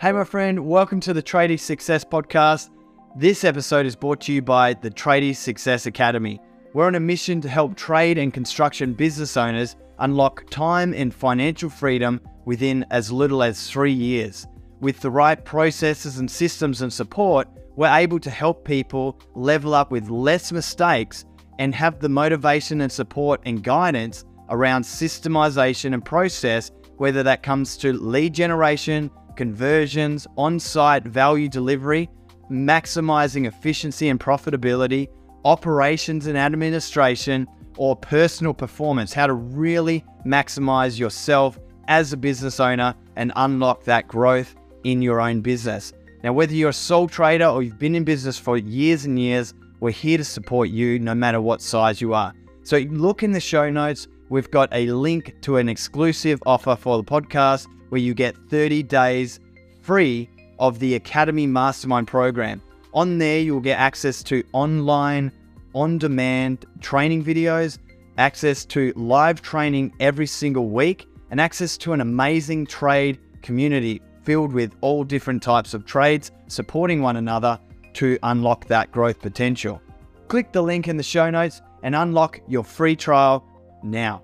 Hey, my friend, welcome to the Tradie Success Podcast. This episode is brought to you by the Tradie Success Academy. We're on a mission to help trade and construction business owners unlock time and financial freedom within as little as three years. With the right processes and systems and support, we're able to help people level up with less mistakes and have the motivation and support and guidance around systemization and process, whether that comes to lead generation, conversions, on site value delivery, maximizing efficiency and profitability, operations and administration, or personal performance, how to really maximize yourself as a business owner and unlock that growth in your own business. Now, whether you're a sole trader or you've been in business for years and years, we're here to support you no matter what size you are. So, look in the show notes. We've got a link to an exclusive offer for the podcast where you get 30 days free of the Academy Mastermind program. On there, you'll get access to online, on demand training videos, access to live training every single week, and access to an amazing trade community filled with all different types of trades supporting one another to unlock that growth potential. Click the link in the show notes and unlock your free trial now.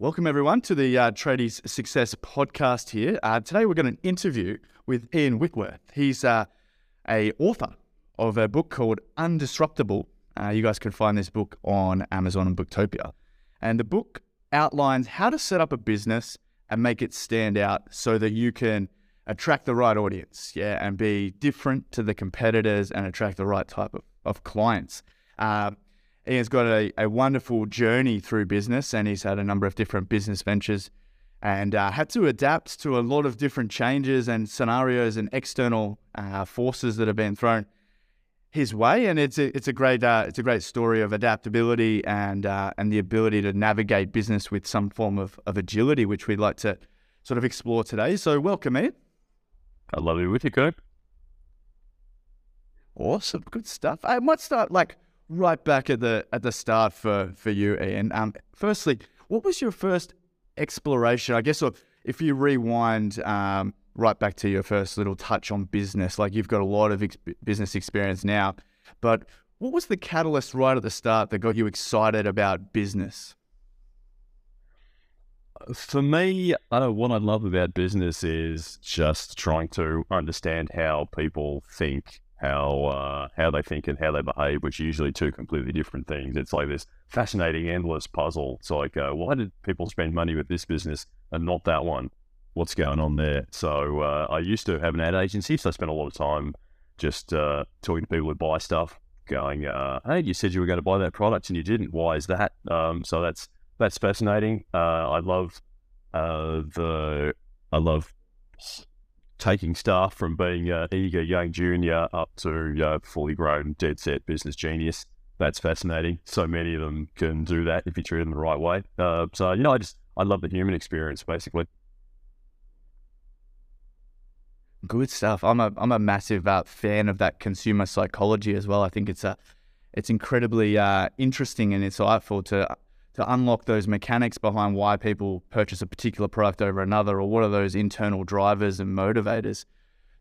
Welcome, everyone, to the uh, Tradies Success podcast here. Uh, today, we're going to interview with Ian Whitworth. He's uh, a author of a book called Undisruptable. Uh, you guys can find this book on Amazon and Booktopia. And the book outlines how to set up a business and make it stand out so that you can attract the right audience, yeah, and be different to the competitors and attract the right type of, of clients. Uh, Ian's got a, a wonderful journey through business and he's had a number of different business ventures and uh, had to adapt to a lot of different changes and scenarios and external uh, forces that have been thrown his way. And it's a, it's a great uh, it's a great story of adaptability and uh, and the ability to navigate business with some form of, of agility, which we'd like to sort of explore today. So welcome, Ian. I love you with you, Coop. Awesome, good stuff. I might start like right back at the at the start for for you, Ian. Um, firstly, what was your first exploration? I guess, if you rewind um, right back to your first little touch on business, like you've got a lot of ex- business experience now, but what was the catalyst right at the start that got you excited about business? For me, uh, what I love about business is just trying to understand how people think how uh, how they think and how they behave, which are usually two completely different things. It's like this fascinating, endless puzzle. It's like, uh, why did people spend money with this business and not that one? What's going on there? So uh, I used to have an ad agency, so I spent a lot of time just uh, talking to people who buy stuff, going, uh, "Hey, you said you were going to buy that product and you didn't. Why is that?" Um, so that's that's fascinating. Uh, I love the I love taking staff from being an eager young junior up to uh, fully grown, dead set business genius. That's fascinating. So many of them can do that if you treat them the right way. Uh, so you know, I just I love the human experience basically. Good stuff. I'm a I'm a massive uh, fan of that consumer psychology as well. I think it's a it's incredibly uh, interesting and insightful to to unlock those mechanics behind why people purchase a particular product over another, or what are those internal drivers and motivators.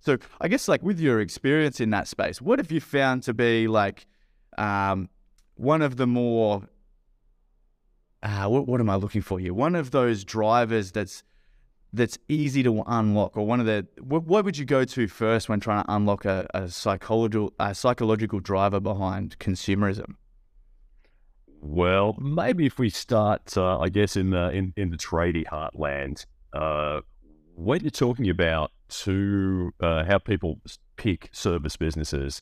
So, I guess, like with your experience in that space, what have you found to be like um, one of the more uh, what, what am I looking for here? One of those drivers that's that's easy to unlock, or one of the what, what would you go to first when trying to unlock a, a psychological a psychological driver behind consumerism? Well, maybe if we start, uh, I guess, in the in, in the tradie heartland, uh, when you're talking about to uh, how people pick service businesses,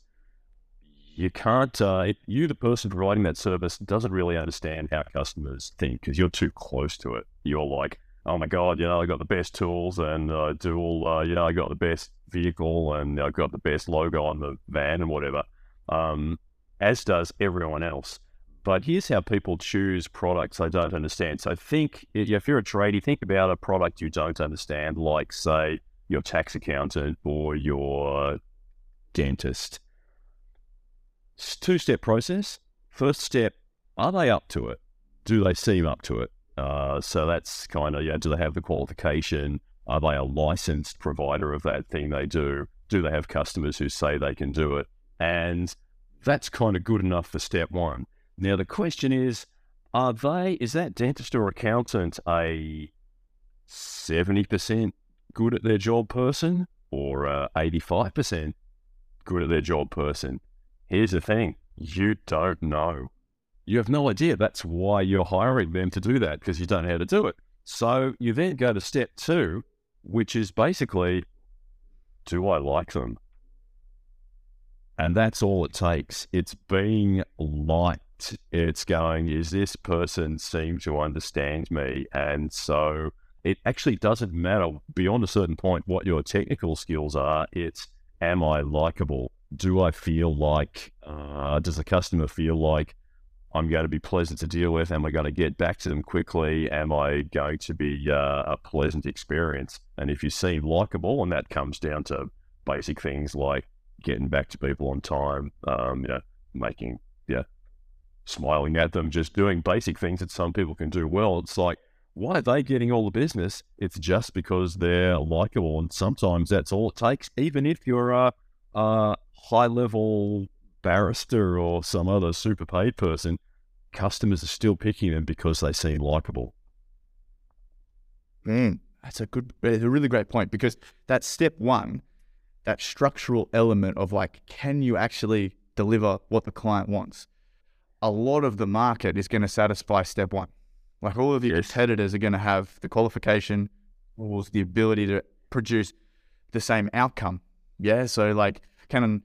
you can't. Uh, you, the person providing that service, doesn't really understand how customers think because you're too close to it. You're like, oh my god, you know, I got the best tools and uh, dual, uh, you know, I got the best vehicle and I got the best logo on the van and whatever. Um, as does everyone else. But here's how people choose products I don't understand. So think if you're a tradie, think about a product you don't understand, like say your tax accountant or your dentist. Two step process. First step, are they up to it? Do they seem up to it? Uh, so that's kind of, yeah, do they have the qualification? Are they a licensed provider of that thing they do? Do they have customers who say they can do it? And that's kind of good enough for step one. Now, the question is, are they, is that dentist or accountant a 70% good at their job person or a 85% good at their job person? Here's the thing you don't know. You have no idea. That's why you're hiring them to do that because you don't know how to do it. So you then go to step two, which is basically do I like them? And that's all it takes. It's being liked. It's going, is this person seem to understand me? And so it actually doesn't matter beyond a certain point what your technical skills are. It's, am I likable? Do I feel like, uh, does the customer feel like I'm going to be pleasant to deal with? Am I going to get back to them quickly? Am I going to be uh, a pleasant experience? And if you seem likable, and that comes down to basic things like getting back to people on time, um, you know, making, yeah, smiling at them, just doing basic things that some people can do well. It's like, why are they getting all the business? It's just because they're likable. And sometimes that's all it takes, even if you're a, a high level barrister or some other super paid person, customers are still picking them because they seem likable. That's a good, it's a really great point because that's step one that structural element of like, can you actually deliver what the client wants? A lot of the market is going to satisfy step one. Like all of your yes. competitors are going to have the qualification or the ability to produce the same outcome. Yeah. So like, can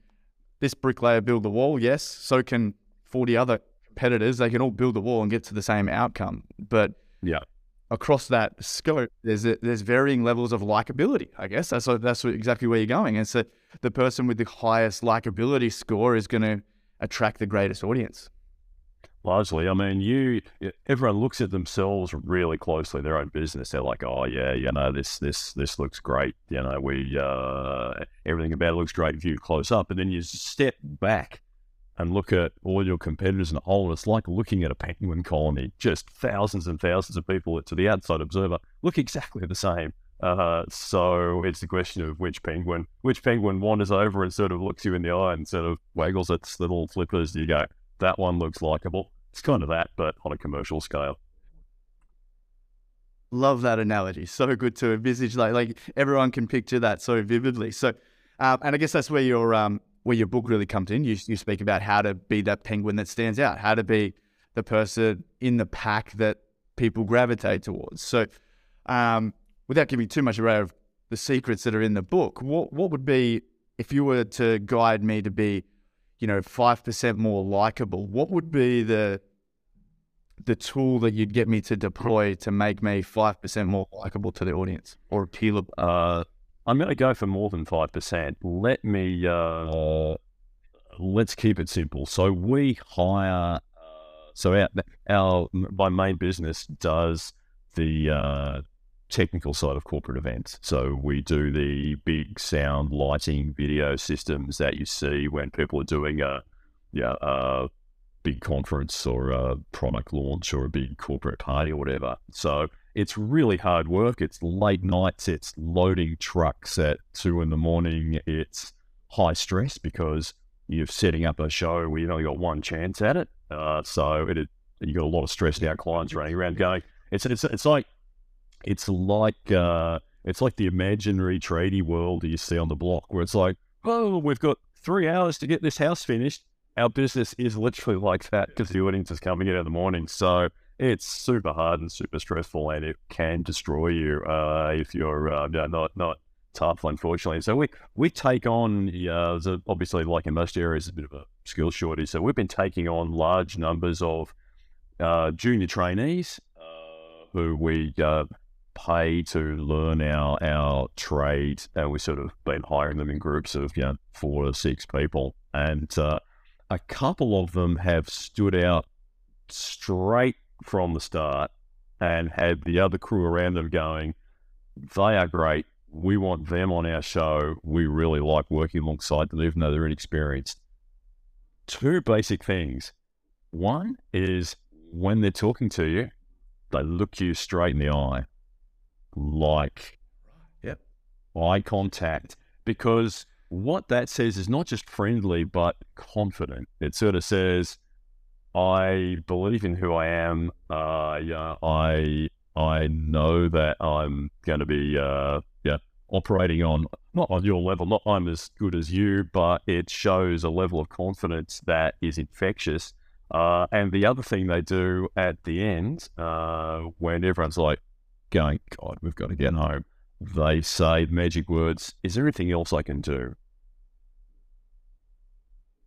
this bricklayer build the wall? Yes. So can 40 other competitors. They can all build the wall and get to the same outcome. But yeah, across that scope, there's a, there's varying levels of likability. I guess that's that's exactly where you're going. And so the person with the highest likability score is going to attract the greatest audience. Largely, I mean, you everyone looks at themselves really closely, their own business. They're like, oh yeah, you know, this this this looks great. You know, we uh, everything about it looks great viewed close up, and then you step back and look at all your competitors in a whole, it's like looking at a penguin colony. Just thousands and thousands of people to the outside observer look exactly the same. Uh, so it's the question of which penguin, which penguin wanders over and sort of looks you in the eye and sort of waggles its little flippers. You go, that one looks likable. It's kind of that, but on a commercial scale. Love that analogy. So good to envisage. Like, like everyone can picture that so vividly. So, um, and I guess that's where your um, where your book really comes in. You, you speak about how to be that penguin that stands out, how to be the person in the pack that people gravitate towards. So, um, without giving too much away of the secrets that are in the book, what what would be if you were to guide me to be, you know, five percent more likable? What would be the the tool that you'd get me to deploy to make me five percent more likable to the audience or appealable? Uh, I'm going to go for more than 5%. Let me, uh, let's keep it simple. So we hire, uh, so our, our, my main business does the uh, technical side of corporate events. So we do the big sound, lighting, video systems that you see when people are doing a, yeah, a big conference or a product launch or a big corporate party or whatever. So it's really hard work. It's late nights. It's loading trucks at two in the morning. It's high stress because you're setting up a show where you've only got one chance at it. Uh, so it, you got a lot of stressed out clients running around going. It's it's it's like it's like uh, it's like the imaginary tradie world you see on the block where it's like, oh, we've got three hours to get this house finished. Our business is literally like that because the audience is coming in in the morning. So it's super hard and super stressful, and it can destroy you uh, if you're uh, not not tough, unfortunately. So we we take on, uh, obviously, like in most areas, a bit of a skill shortage. So we've been taking on large numbers of uh, junior trainees uh, who we uh, pay to learn our our trade, and we sort of been hiring them in groups of you know four or six people, and uh, a couple of them have stood out straight from the start and had the other crew around them going, they are great. We want them on our show. We really like working alongside them, even though they're inexperienced. Two basic things. One is when they're talking to you, they look you straight in the eye, like yep. eye contact because what that says is not just friendly but confident. It sort of says, "I believe in who I am. Uh, yeah, I I know that I'm going to be uh, yeah operating on not on your level, not I'm as good as you, but it shows a level of confidence that is infectious." Uh, and the other thing they do at the end, uh, when everyone's like going, God, we've got to get home, they say magic words, is there anything else I can do?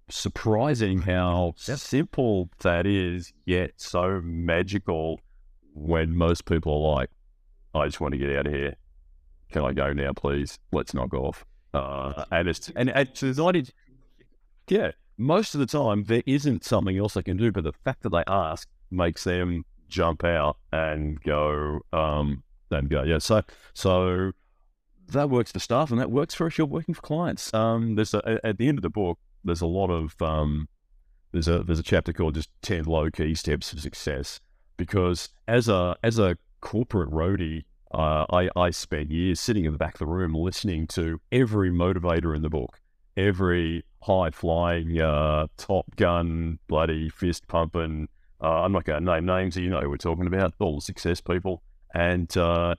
Surprising how simple that is, yet so magical when most people are like, I just want to get out of here. Can I go now, please? Let's knock off. Uh, and it's and it's yeah, most of the time there isn't something else they can do, but the fact that they ask makes them jump out and go, um, and go, yeah. So, so that works for staff, and that works for if you're working for clients. Um, there's a, at the end of the book, there's a lot of um, there's a there's a chapter called just ten low key steps for success, because as a as a corporate roadie. Uh, I, I spent years sitting in the back of the room listening to every motivator in the book every high flying, uh, top gun, bloody fist pumping. Uh, I'm not going to name names, you know who we're talking about, all the success people. And uh,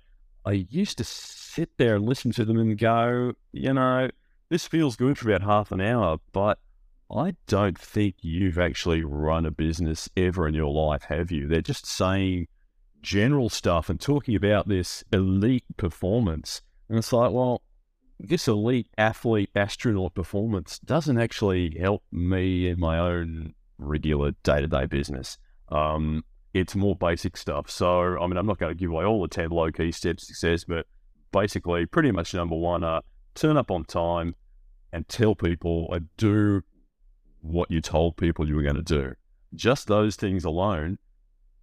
I used to sit there and listen to them and go, you know, this feels good for about half an hour, but I don't think you've actually run a business ever in your life, have you? They're just saying general stuff and talking about this elite performance. And it's like, well, this elite athlete astronaut performance doesn't actually help me in my own regular day to day business. Um, it's more basic stuff. So, I mean, I'm not going to give away all the 10 low key steps to success, but basically, pretty much number one are turn up on time and tell people and do what you told people you were going to do. Just those things alone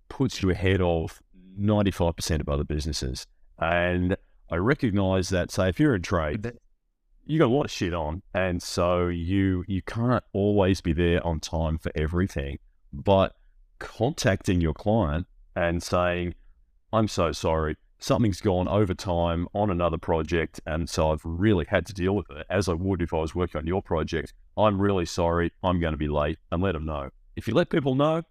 puts you ahead of 95% of other businesses. And I recognize that, say, if you're in trade, you got a lot of shit on, and so you you can't always be there on time for everything. But contacting your client and saying, "I'm so sorry, something's gone over time on another project, and so I've really had to deal with it as I would if I was working on your project. I'm really sorry, I'm going to be late," and let them know. If you let people know,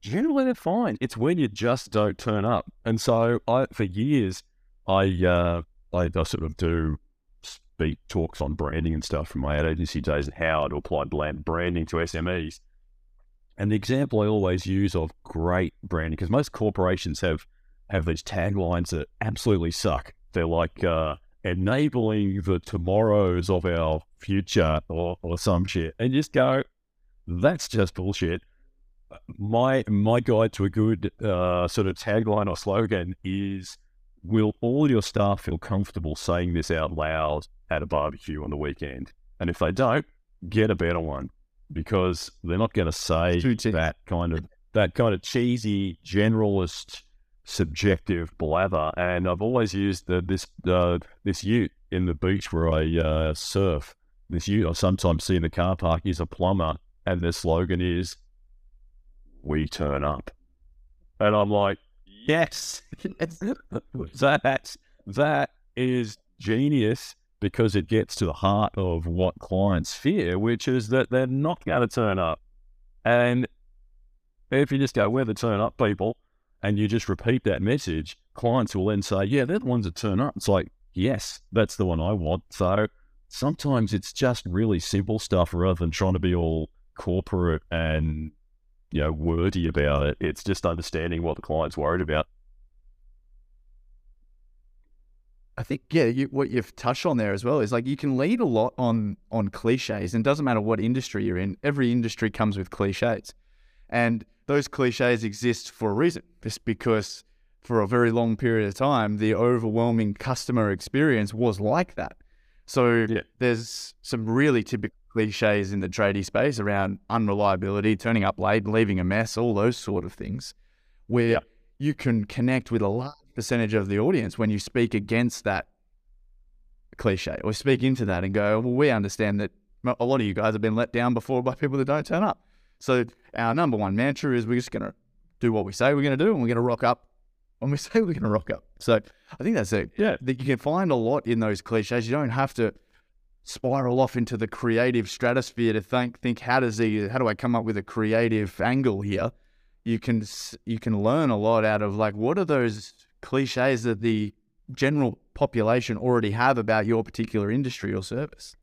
generally they're fine. It's when you just don't turn up, and so I for years. I, uh, I I sort of do speak talks on branding and stuff from my ad agency days and how to apply branding to SMEs. And the example I always use of great branding, because most corporations have have these taglines that absolutely suck. They're like uh, enabling the tomorrows of our future or, or some shit. And just go, that's just bullshit. My my guide to a good uh, sort of tagline or slogan is will all your staff feel comfortable saying this out loud at a barbecue on the weekend? And if they don't, get a better one because they're not going to say that kind of that kind of cheesy generalist subjective blather. And I've always used the, this uh, this ute in the beach where I uh, surf. This ute I sometimes see in the car park is a plumber, and their slogan is "We turn up," and I'm like, yes, that that is genius because it gets to the heart of what clients fear, which is that they're not going to turn up. And if you just go, we're the turn up people, and you just repeat that message, clients will then say, yeah, they're the ones that turn up. It's like, yes, that's the one I want. So sometimes it's just really simple stuff rather than trying to be all corporate and, you know, wordy about it. It's just understanding what the client's worried about. I think yeah, you, what you've touched on there as well is like you can lead a lot on on cliches, and it doesn't matter what industry you're in. Every industry comes with cliches, and those cliches exist for a reason. Just because for a very long period of time, the overwhelming customer experience was like that. So Yeah. there's some really typical cliches in the tradie space around unreliability, turning up late, leaving a mess, all those sort of things, where Yeah. you can connect with a large percentage of the audience when you speak against that cliche or speak into that and go, well, we understand that a lot of you guys have been let down before by people that don't turn up. So our number one mantra is we're just going to do what we say we're going to do and we're going to rock up when we say we're going to rock up. So I think that's it. Yeah. That you can find a lot in those cliches. You don't have to spiral off into the creative stratosphere to think think how does he how do I come up with a creative angle here? You can you can learn a lot out of like what are those cliches that the general population already have about your particular industry or service.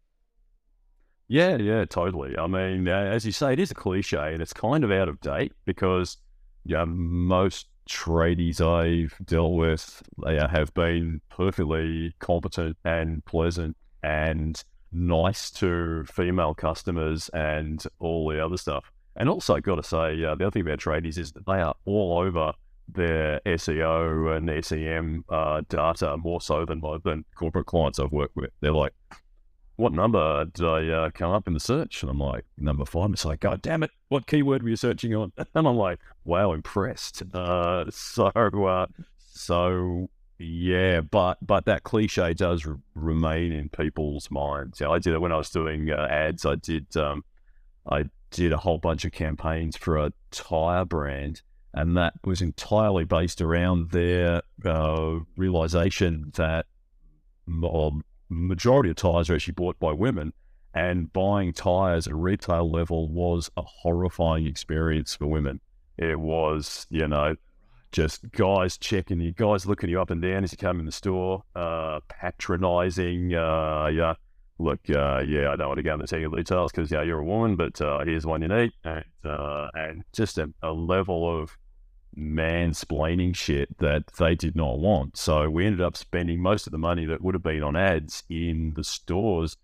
Yeah, yeah, totally. I mean, uh, as you say, it is a cliche and it's kind of out of date because yeah, most tradies I've dealt with they have been perfectly competent and pleasant and nice to female customers and all the other stuff. And also, got to say, uh, the other thing about tradies is that they are all over their SEO and SEM uh, data more so than my, than corporate clients I've worked with. They're like, what number did I uh, come up in the search? And I'm like, number five. It's like, God damn it, what keyword were you searching on? And I'm like, wow, impressed. Uh, so, uh, so yeah, but but that cliche does r- remain in people's minds. Yeah, I did it when I was doing uh, ads. I did um, I did a whole bunch of campaigns for a tire brand, and that was entirely based around their uh, realization that um, majority of tires are actually bought by women, and buying tires at retail level was a horrifying experience for women. It was, you know, just guys checking you, guys looking you up and down as you come in the store, uh, patronizing, uh, yeah. Look, uh, yeah, I don't want to go into you details because yeah, you're a woman, but uh, here's one you need, and uh, and just a, a level of mansplaining shit that they did not want. So we ended up spending most of the money that would have been on ads in the stores,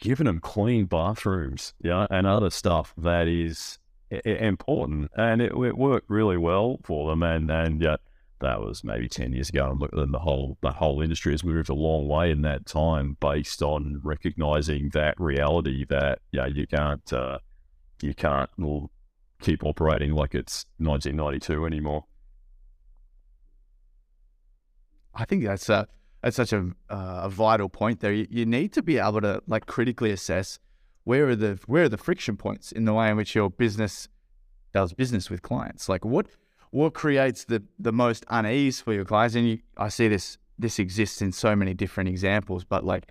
giving them clean bathrooms, yeah, and other stuff that is important, and it, it worked really well for them. And and yeah, that was maybe ten years ago. And look, then the whole the whole industry has moved a long way in that time, based on recognizing that reality that yeah, you can't uh, you can't keep operating like it's 1992 anymore. I think that's a that's such a uh, a vital point there. You, you need to be able to like critically assess where are the where are the friction points in the way in which your business does business with clients. Like what what creates the the most unease for your clients? And you, I see this this exists in so many different examples, but like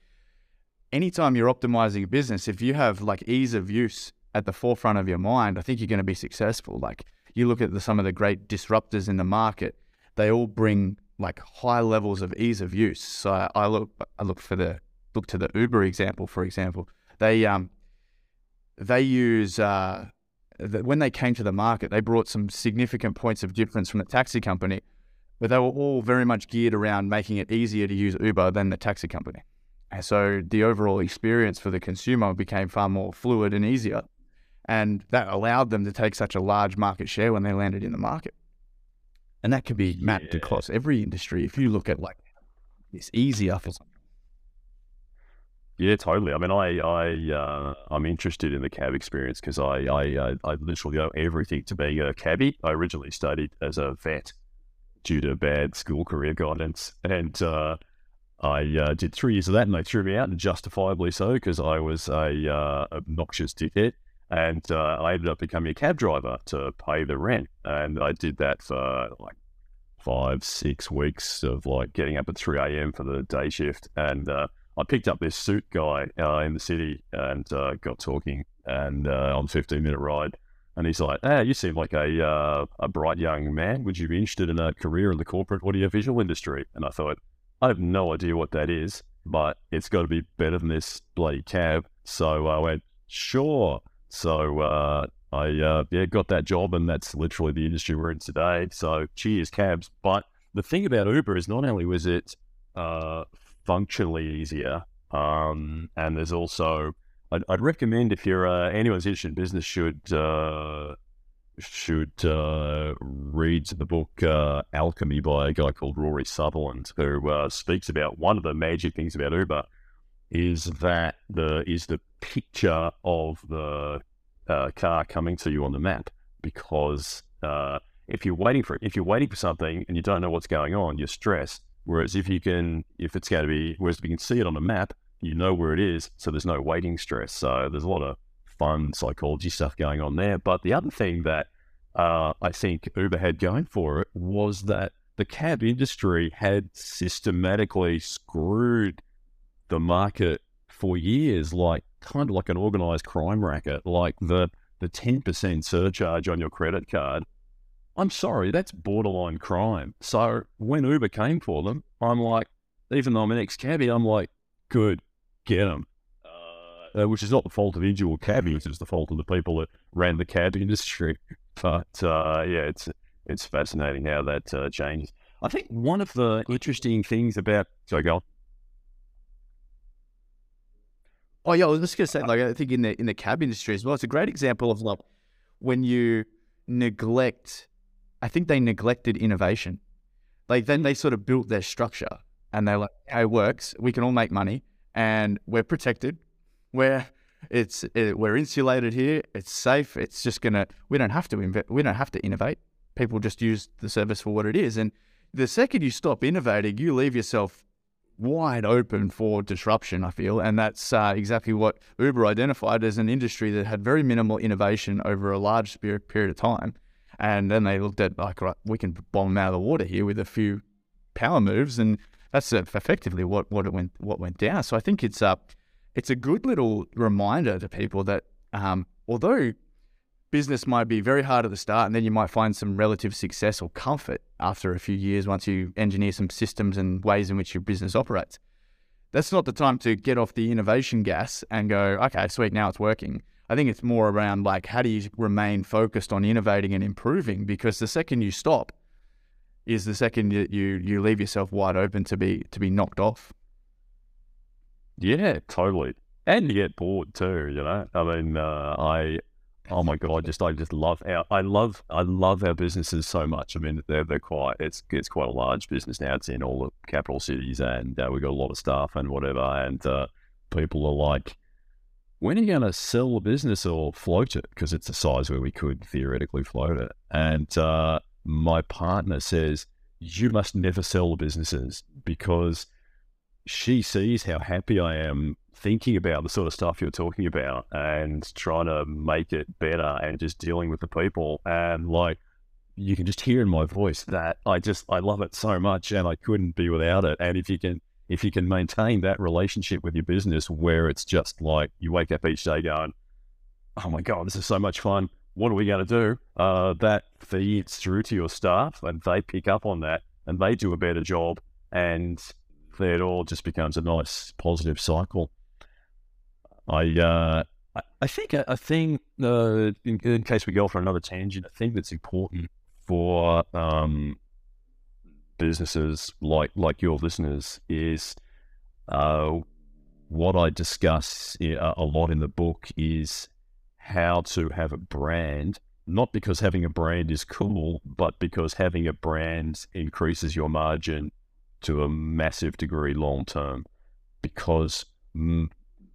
anytime you're optimizing a business, if you have like ease of use at the forefront of your mind, I think you're going to be successful. Like you look at the, some of the great disruptors in the market, they all bring like high levels of ease of use. So I, I look I look for the look to the Uber example, for example. They um they use uh, the, when they came to the market, they brought some significant points of difference from the taxi company, but they were all very much geared around making it easier to use Uber than the taxi company. And so the overall experience for the consumer became far more fluid and easier. And that allowed them to take such a large market share when they landed in the market. And that can be mapped Yeah. across every industry. If you look at like it's easier for Yeah, totally. I mean, I, I, uh, I'm interested in the cab experience because I, I, I literally owe everything to being a cabbie. I originally studied as a vet due to bad school career guidance, and uh, I uh, did three years of that, and they threw me out, and justifiably so, because I was a uh, obnoxious dickhead, and uh, I ended up becoming a cab driver to pay the rent, and I did that for like five, six weeks of like getting up at three a.m. for the day shift, and uh, I picked up this suit guy uh, in the city and uh, got talking and uh, on a 15 minute ride. And he's like, "Ah, you seem like a uh, a bright young man. Would you be interested in a career in the corporate audiovisual industry?" And I thought, I have no idea what that is, but it's got to be better than this bloody cab. So I went, "Sure." So uh, I uh, yeah got that job, and that's literally the industry we're in today. So cheers, cabs. But the thing about Uber is not only was it uh, functionally easier. Um, and there's also, I'd, I'd recommend if you're uh, anyone's interested in business should uh, should uh, read the book uh, Alchemy by a guy called Rory Sutherland, who speaks about one of the magic things about Uber is that the is the picture of the uh, car coming to you on the map because uh, if you're waiting for if you're waiting for something and you don't know what's going on, you're stressed. Whereas if you can, if it's going to be, whereas if you can see it on a map, you know where it is, so there's no waiting stress. So there's a lot of fun psychology stuff going on there. But the other thing that uh, I think Uber had going for it was that the cab industry had systematically screwed the market for years, like kind of like an organized crime racket, like the the ten percent surcharge on your credit card. I'm sorry, that's borderline crime. So when Uber came for them, I'm like, even though I'm an ex cabbie, I'm like, good, get them. Uh, which is not the fault of individual cabbies; it's the fault of the people that ran the cab industry. But uh, yeah, it's it's fascinating how that uh, changes. I think one of the interesting things about so go. On. Oh yeah, I was just gonna say, uh, like I think in the in the cab industry as well, it's a great example of like when you neglect. I think they neglected innovation. Like then they sort of built their structure, and they're like, "How it works? We can all make money, and we're protected. We're it's it, we're insulated here. It's safe. It's just gonna. We don't have to invent. We don't have to innovate. People just use the service for what it is. And the second you stop innovating, you leave yourself wide open for disruption, I feel. And that's uh, exactly what Uber identified as an industry that had very minimal innovation over a large period of time. And then they looked at, like, right, we can bomb them out of the water here with a few power moves. And that's effectively what, what, went, what went down. So I think it's, uh, it's a good little reminder to people that um, although business might be very hard at the start and then you might find some relative success or comfort after a few years once you engineer some systems and ways in which your business operates. That's not the time to get off the innovation gas and go, okay, sweet, now it's working. I think it's more around like how do you remain focused on innovating and improving because the second you stop is the second that you you leave yourself wide open to be to be knocked off. Yeah, totally. And you get bored too, you know. I mean, uh, I Oh my god! I just I just love our I love I love our businesses so much. I mean, they're they're quite it's it's quite a large business now. It's in all the capital cities, and uh, we've got a lot of staff and whatever. And uh, people are like, "When are you going to sell the business or float it?" Because it's a size where we could theoretically float it. And uh, my partner says, "You must never sell the businesses because." She sees how happy I am thinking about the sort of stuff you're talking about and trying to make it better and just dealing with the people. And like you can just hear in my voice that I just I love it so much and I couldn't be without it. And if you can if you can maintain that relationship with your business where it's just like you wake up each day going oh my god this is so much fun. What are we going to do? Uh, that feeds through to your staff and they pick up on that and they do a better job and it all just becomes a nice positive cycle I uh, I think a, thing uh, in, in, case we go for another tangent, a thing that's important for um, businesses like like your listeners is uh, what I discuss a lot in the book is how to have a brand. Not because having a brand is cool, but because having a brand increases your margin to a massive degree long term. Because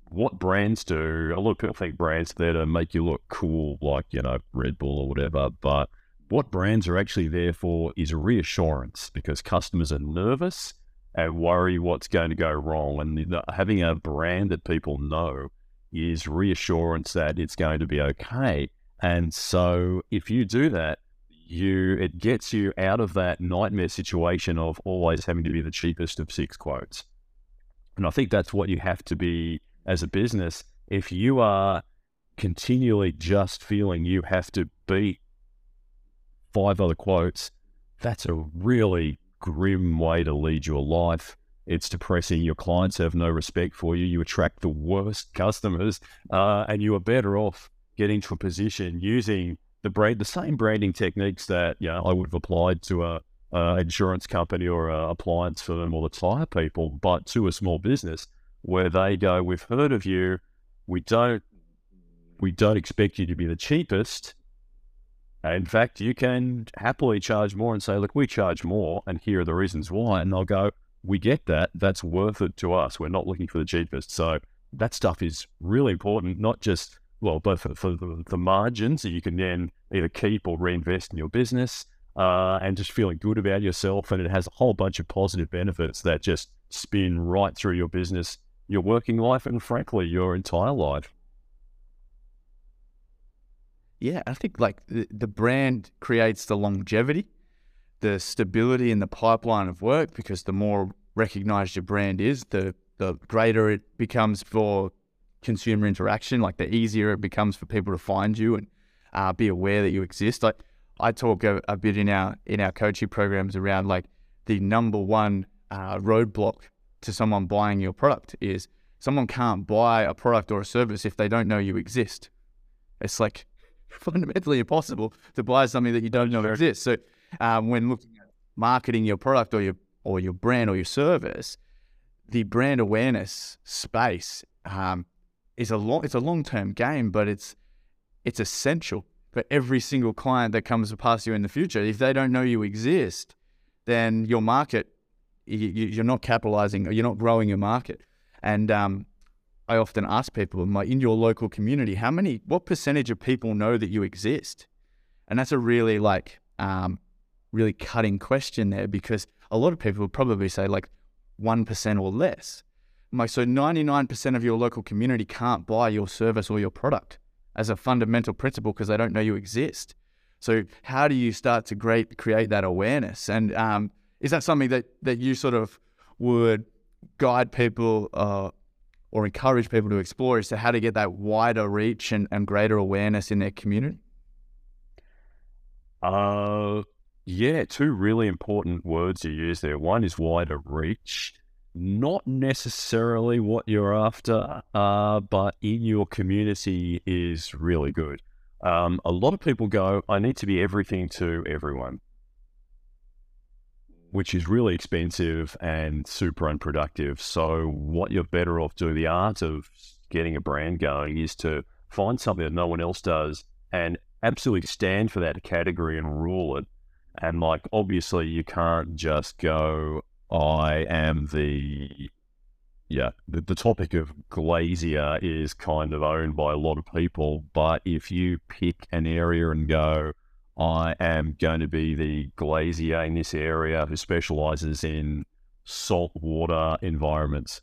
what brands do, a lot of people think brands are there to make you look cool, like, you know, Red Bull or whatever. But what brands are actually there for is reassurance because customers are nervous and worry what's going to go wrong. And having a brand that people know is reassurance that it's going to be okay. And so if you do that, you it gets you out of that nightmare situation of always having to be the cheapest of six quotes. And I think that's what you have to be as a business, if you are continually just feeling you have to beat five other quotes, that's a really grim way to lead your life. It's depressing. Your clients have no respect for you. You attract the worst customers, uh, and you are better off getting to a position using the brand, the same branding techniques that you know, I would have applied to a, a insurance company or a appliance firm or the tire people, but to a small business where they go, "We've heard of you. We don't we don't expect you to be the cheapest. In fact, you can happily charge more and say, look, we charge more, and here are the reasons why. And they'll go, we get that. That's worth it to us. We're not looking for the cheapest. So that stuff is really important, not just, well, both for, for the, the margins that you can then either keep or reinvest in your business uh, and just feeling good about yourself. And it has a whole bunch of positive benefits that just spin right through your business your working life and frankly your entire life. Yeah, I think like the, the brand creates the longevity. the stability in the pipeline of work because the more recognized your brand is, the the greater it becomes for consumer interaction. Like the easier it becomes for people to find you and uh, be aware that you exist. Like I talk a, a, bit in our in our coaching programs around like the number one uh, roadblock to someone buying your product is someone can't buy a product or a service if they don't know you exist. It's like fundamentally impossible to buy something that you don't know exists. So um, when looking at marketing your product or your or your brand or your service, the brand awareness space um, is a long it's a long term game, but it's it's essential for every single client that comes past you in the future. If they don't know you exist, then your market you, are not capitalizing or you're not growing your market. And um, I often ask people in, my, in your local community, how many, what percentage of people know that you exist? And that's a really like, um, really cutting question there because a lot of people would probably say like 1% or less. Like, so 99% of your local community can't buy your service or your product as a fundamental principle because they don't know you exist. So how do you start to create, create that awareness? And um, is that something that, that you sort of would guide people uh, or encourage people to explore as to how to get that wider reach and, and greater awareness in their community? Uh, yeah, two really important words you use there. One is wider reach, not necessarily what you're after, uh, but in your community is really good. Um, a lot of people go, I need to be everything to everyone which is really expensive and super unproductive. So, what you're better off doing, the art of getting a brand going is to find something that no one else does and absolutely stand for that category and rule it. And, like, obviously, you can't just go, I am the yeah, the, the topic of glazier is kind of owned by a lot of people. But if you pick an area and go, I am going to be the glazier in this area who specializes in saltwater environments.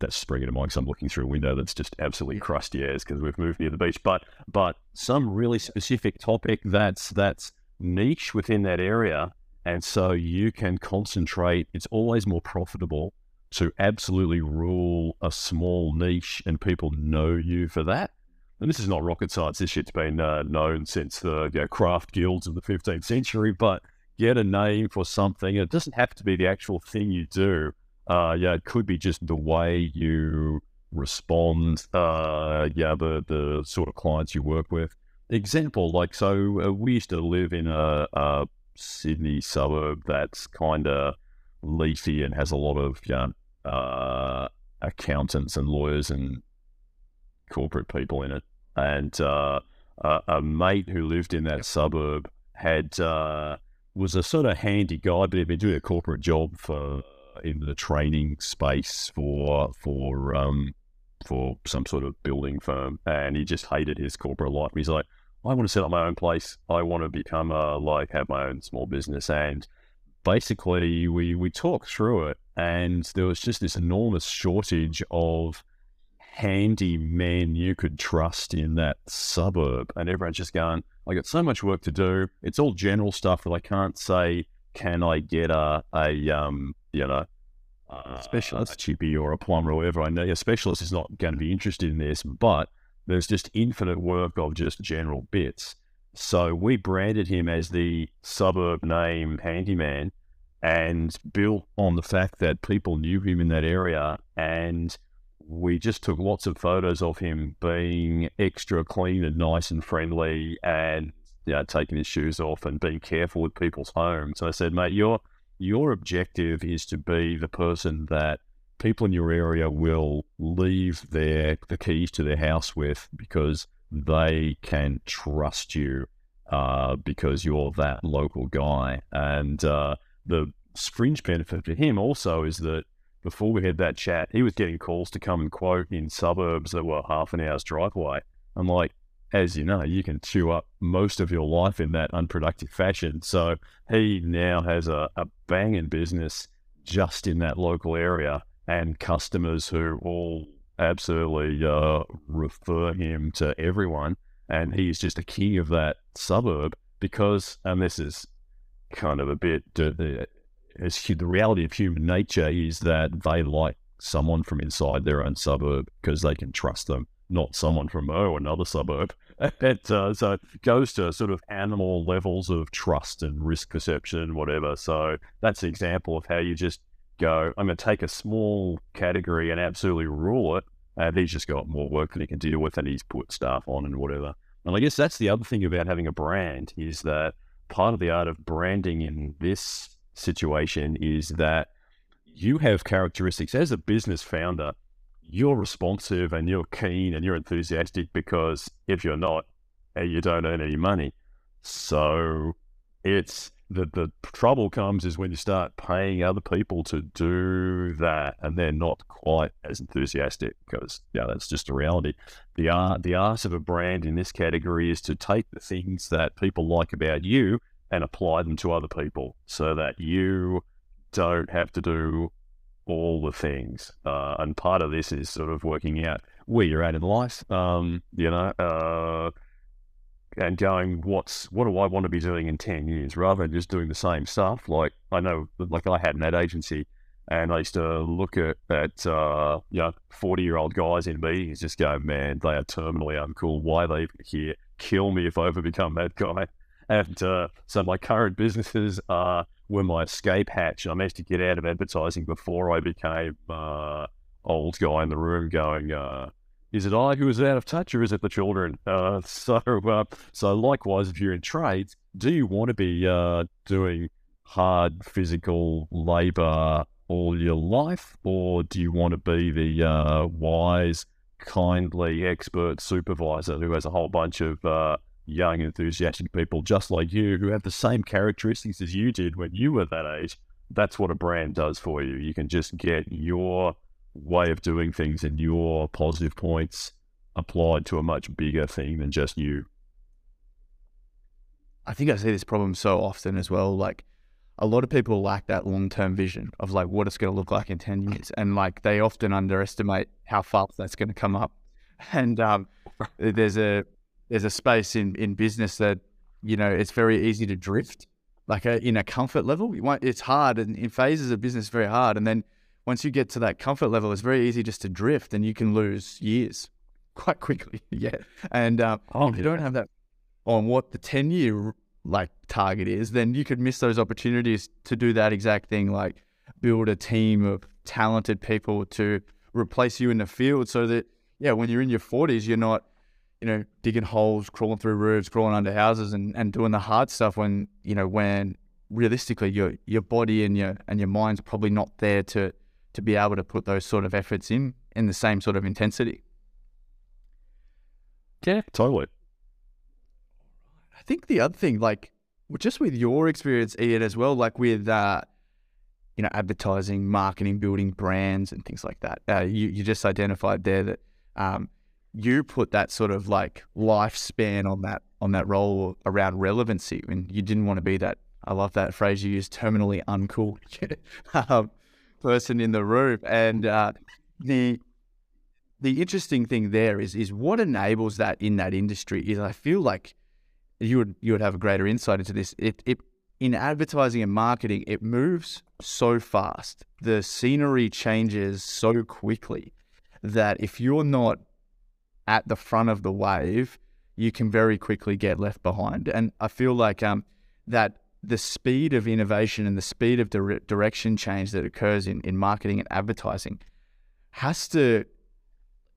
That's springing to mind because I'm looking through a window that's just absolutely crusty as because we've moved near the beach. But but some really specific topic that's that's niche within that area, and so you can concentrate. It's always more profitable to absolutely rule a small niche, and people know you for that and this is not rocket science. This shit's been uh, known since the you know, craft guilds of the 15th century. But get a name for something. It doesn't have to be the actual thing you do. Uh, yeah, it could be just the way you respond. Uh, yeah, the the sort of clients you work with. Example, like so, uh, we used to live in a, a Sydney suburb that's kind of leafy and has a lot of yeah, uh, accountants and lawyers and corporate people in it. And uh, a, a, mate who lived in that suburb had uh, was a sort of handy guy, but he'd been doing a corporate job for in the training space for for um, for some sort of building firm, and he just hated his corporate life. He's like, I want to set up my own place. I want to become a like have my own small business, and basically we we talked through it, and there was just this enormous shortage of handy man you could trust in that suburb. And everyone's just going, I got so much work to do. It's all general stuff that I can't say, can I get a, a um, you know, a specialist, a chippy or a plumber or whatever I know. A specialist is not going to be interested in this, but there's just infinite work of just general bits. So we branded him as the suburb name handyman and built on the fact that people knew him in that area and we just took lots of photos of him being extra clean and nice and friendly and you know, taking his shoes off and being careful with people's homes. And I said, mate, your your objective is to be the person that people in your area will leave their the keys to their house with because they can trust you uh, because you're that local guy. And uh, the fringe benefit for him also is that before we had that chat, he was getting calls to come and quote in suburbs that were half an hour's drive away. I'm like, as you know, you can chew up most of your life in that unproductive fashion. So he now has a, a banging business just in that local area and customers who all absolutely uh, refer him to everyone. And he's just a king of that suburb because, and this is kind of a bit. As the reality of human nature is that they like someone from inside their own suburb because they can trust them, not someone from oh another suburb. It, uh, so it goes to sort of animal levels of trust and risk perception, whatever. So that's an example of how you just go, I'm going to take a small category and absolutely rule it. And he's just got more work than he can deal with, and he's put staff on and whatever. And I guess that's the other thing about having a brand is that part of the art of branding in this situation is that you have characteristics as a business founder. You're responsive and you're keen and you're enthusiastic because if you're not, you don't earn any money. So it's the the trouble comes is when you start paying other people to do that and they're not quite as enthusiastic because yeah that's just a reality the art the art of a brand in this category is to take the things that people like about you and apply them to other people so that you don't have to do all the things uh, and part of this is sort of working out where you're at in life um, you know uh, and going, what's what do I want to be doing in ten years, rather than just doing the same stuff. Like I know, like I had an ad agency, and I used to look at at uh, you know forty year old guys in meetings, just go, man, they are terminally uncool. Why are they even here? Kill me if I ever become that guy. And uh, so my current businesses are were my escape hatch. I managed to get out of advertising before I became uh, old guy in the room, going. Uh, is it I who is out of touch, or is it the children? Uh, so, uh, so likewise, if you're in trades, do you want to be uh, doing hard physical labor all your life, or do you want to be the uh, wise, kindly, expert supervisor who has a whole bunch of uh, young, enthusiastic people just like you who have the same characteristics as you did when you were that age? That's what a brand does for you. You can just get your way of doing things and your positive points applied to a much bigger thing than just you. I think I see this problem so often as well. Like a lot of people lack that long term vision of like what it's going to look like in 10 years. And like they often underestimate how far that's going to come up. And um, there's a there's a space in, in business that, you know, it's very easy to drift like a, in a comfort level. it's hard and in phases of business, very hard. And then once you get to that comfort level, it's very easy just to drift and you can lose years quite quickly. yeah. And um, oh, if you don't have that on what the 10 year like target is, then you could miss those opportunities to do that exact thing, like build a team of talented people to replace you in the field so that, yeah, when you're in your 40s, you're not, you know, digging holes, crawling through roofs, crawling under houses and, and doing the hard stuff when, you know, when realistically your your body and your and your mind's probably not there to to be able to put those sort of efforts in in the same sort of intensity. Yeah, totally. I think the other thing, like just with your experience, Ian, as well, like with uh, you know advertising, marketing, building brands, and things like that. Uh, you you just identified there that um, you put that sort of like lifespan on that on that role around relevancy, and you didn't want to be that. I love that phrase you used, terminally uncool. um, person in the room. And uh, the the interesting thing there is is what enables that in that industry is I feel like you would you would have a greater insight into this. It it in advertising and marketing, it moves so fast. The scenery changes so quickly that if you're not at the front of the wave, you can very quickly get left behind. And I feel like um, that the speed of innovation and the speed of dire- direction change that occurs in, in marketing and advertising has to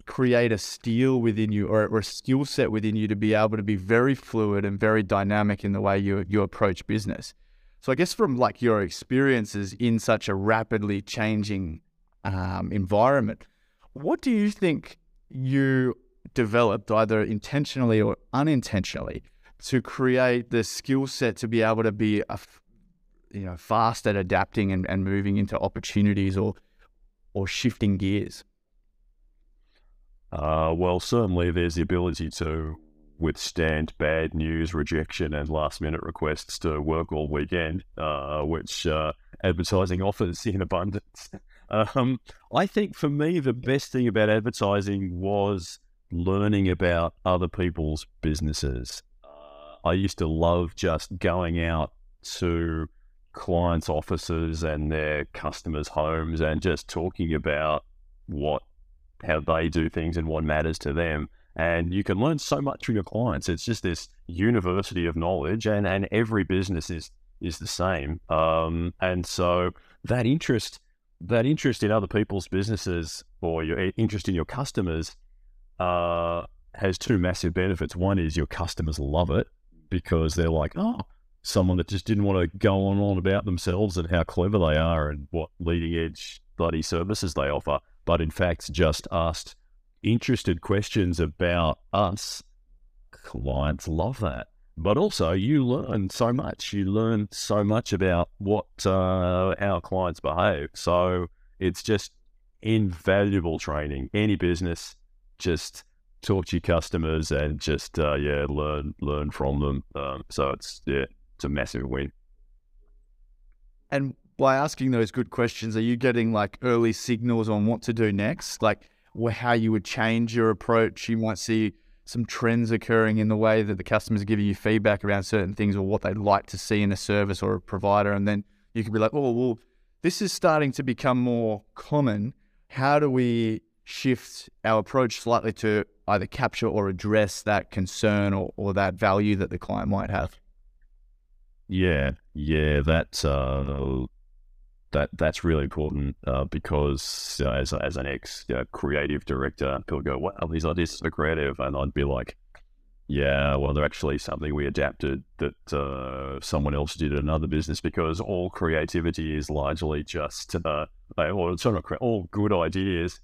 create a steel within you or, or a skill set within you to be able to be very fluid and very dynamic in the way you, you approach business. So I guess from like your experiences in such a rapidly changing um, environment, what do you think you developed either intentionally or unintentionally to create the skill set to be able to be a, you know fast at adapting and, and moving into opportunities or or shifting gears? Uh, well, certainly there's the ability to withstand bad news, rejection, and last minute requests to work all weekend, uh, which uh, advertising offers in abundance. um, I think for me, the best thing about advertising was learning about other people's businesses I used to love just going out to clients' offices and their customers' homes and just talking about what how they do things and what matters to them. And you can learn so much from your clients. It's just this university of knowledge, and, and every business is is the same. Um, and so that interest that interest in other people's businesses or your interest in your customers uh, has two massive benefits. One is your customers love it because they're like, oh, someone that just didn't want to go on and on about themselves and how clever they are and what leading edge bloody services they offer, but in fact just asked interested questions about us. Clients love that. But also, you learn so much. You learn so much about what uh, our clients behave. So it's just invaluable training. Any business, just talk to your customers and just uh, yeah, learn learn from them. Um, so it's yeah, it's a massive win. And by asking those good questions, are you getting like early signals on what to do next? Like how you would change your approach? You might see some trends occurring in the way that the customers are giving you feedback around certain things or what they'd like to see in a service or a provider. And then you could be like, oh, well, this is starting to become more common. How do we shift our approach slightly to either capture or address that concern or, or that value that the client might have? Yeah, yeah, that's uh, that that's really important uh, because as as an ex creative director, people go, "Wow, these ideas are creative," and I'd be like, "Yeah, well, they're actually something we adapted that uh, someone else did in another business because all creativity is largely just, uh, or it's not all good ideas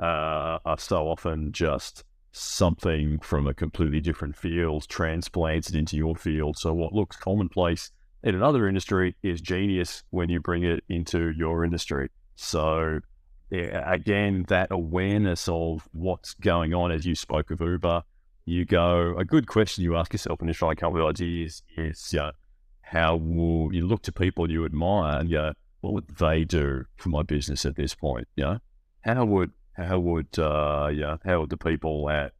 uh, are so often just." something from a completely different field transplanted into your field. So what looks commonplace in another industry is genius when you bring it into your industry. So yeah, again, that awareness of what's going on as you spoke of Uber, you go, a good question you ask yourself when you're trying to come up with ideas is, uh, how will you look to people you admire and go, what would they do for my business at this point? Yeah. How would how would uh, yeah, how would the people at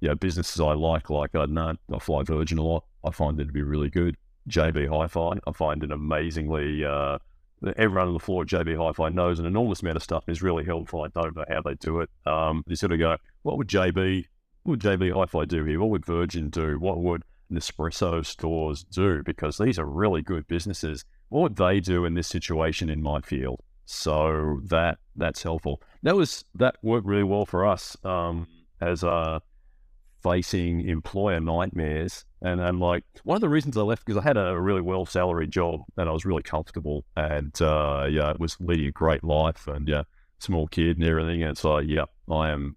yeah businesses I like, like I know I fly Virgin a lot, I find it to be really good. JB Hi-Fi, I find it amazingly. Uh, everyone on the floor at JB Hi-Fi knows an enormous amount of stuff and is really helpful. I don't know how they do it. Um, you sort of go, what would JB, what would JB Hi-Fi do here? What would Virgin do? What would Nespresso stores do? Because these are really good businesses. What would they do in this situation in my field? So that that's helpful. That was that worked really well for us um, as facing employer nightmares. And I'm like, one of the reasons I left because I had a really well salaried job and I was really comfortable and uh, yeah, it was leading a great life and yeah, small kid and everything. And it's like, yeah, I am.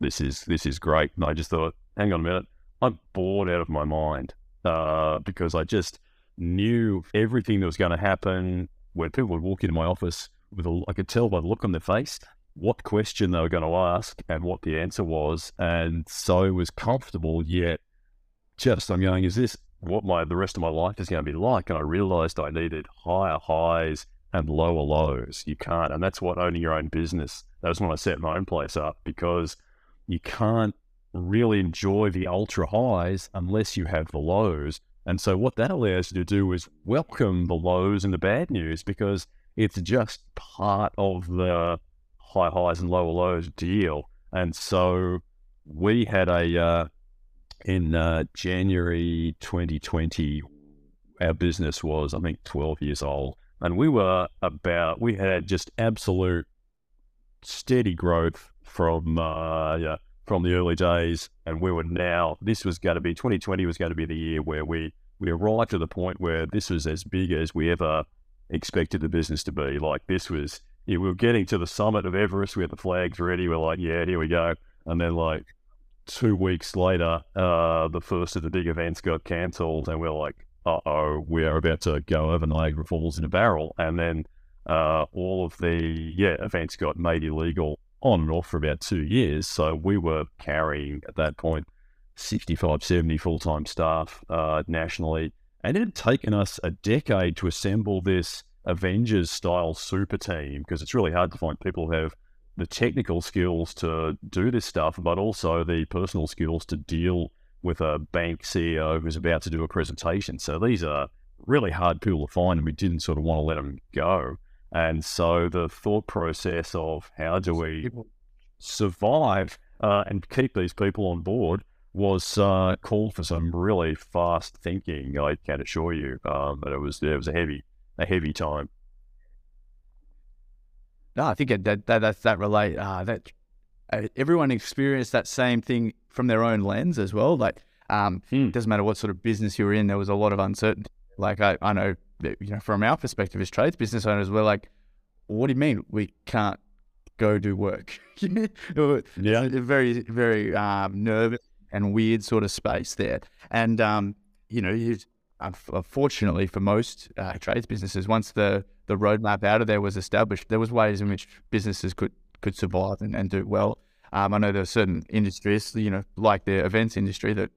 This is this is great. And I just thought, hang on a minute, I'm bored out of my mind uh, because I just knew everything that was going to happen when people would walk into my office with a, I could tell by the look on their face what question they were going to ask and what the answer was, and so was comfortable. Yet, just I'm going, is this what my the rest of my life is going to be like? And I realised I needed higher highs and lower lows. You can't, and that's what owning your own business. That was when I set my own place up because you can't really enjoy the ultra highs unless you have the lows. And so what that allows you to do is welcome the lows and the bad news because it's just part of the high highs and lower lows deal. And so we had a, uh, in uh, January 2020, our business was, I think, 12 years old. And we were about, we had just absolute steady growth from, uh, yeah, from the early days, and we were now. This was going to be 2020 was going to be the year where we we arrived to the point where this was as big as we ever expected the business to be. Like this was, yeah, we were getting to the summit of Everest. We had the flags ready. We're like, yeah, here we go. And then like two weeks later, uh, the first of the big events got cancelled, and we're like, uh oh, we are about to go over Niagara Falls in a barrel. And then uh, all of the yeah events got made illegal on and off for about two years. So we were carrying at that point 65, 70 full time staff uh, nationally. And it had taken us a decade to assemble this Avengers style super team because it's really hard to find people who have the technical skills to do this stuff, but also the personal skills to deal with a bank CEO who's about to do a presentation. So these are really hard people to find, and we didn't sort of want to let them go. And so the thought process of how do we survive uh, and keep these people on board was uh, called for some really fast thinking. I can assure you, um, but it was it was a heavy a heavy time. No, I think that that that, that relate uh, that uh, everyone experienced that same thing from their own lens as well. Like, um, Hmm. it doesn't matter what sort of business you're in, there was a lot of uncertainty. Like, I, I know, that, you know, from our perspective as trades business owners, we're like, what do you mean we can't go do work? yeah, very, very um, nervous and weird sort of space there. And um, you know, you, unfortunately for most uh, trades businesses, once the the roadmap out of there was established, there was ways in which businesses could could survive and, and do well. Um, I know there are certain industries, you know, like the events industry, that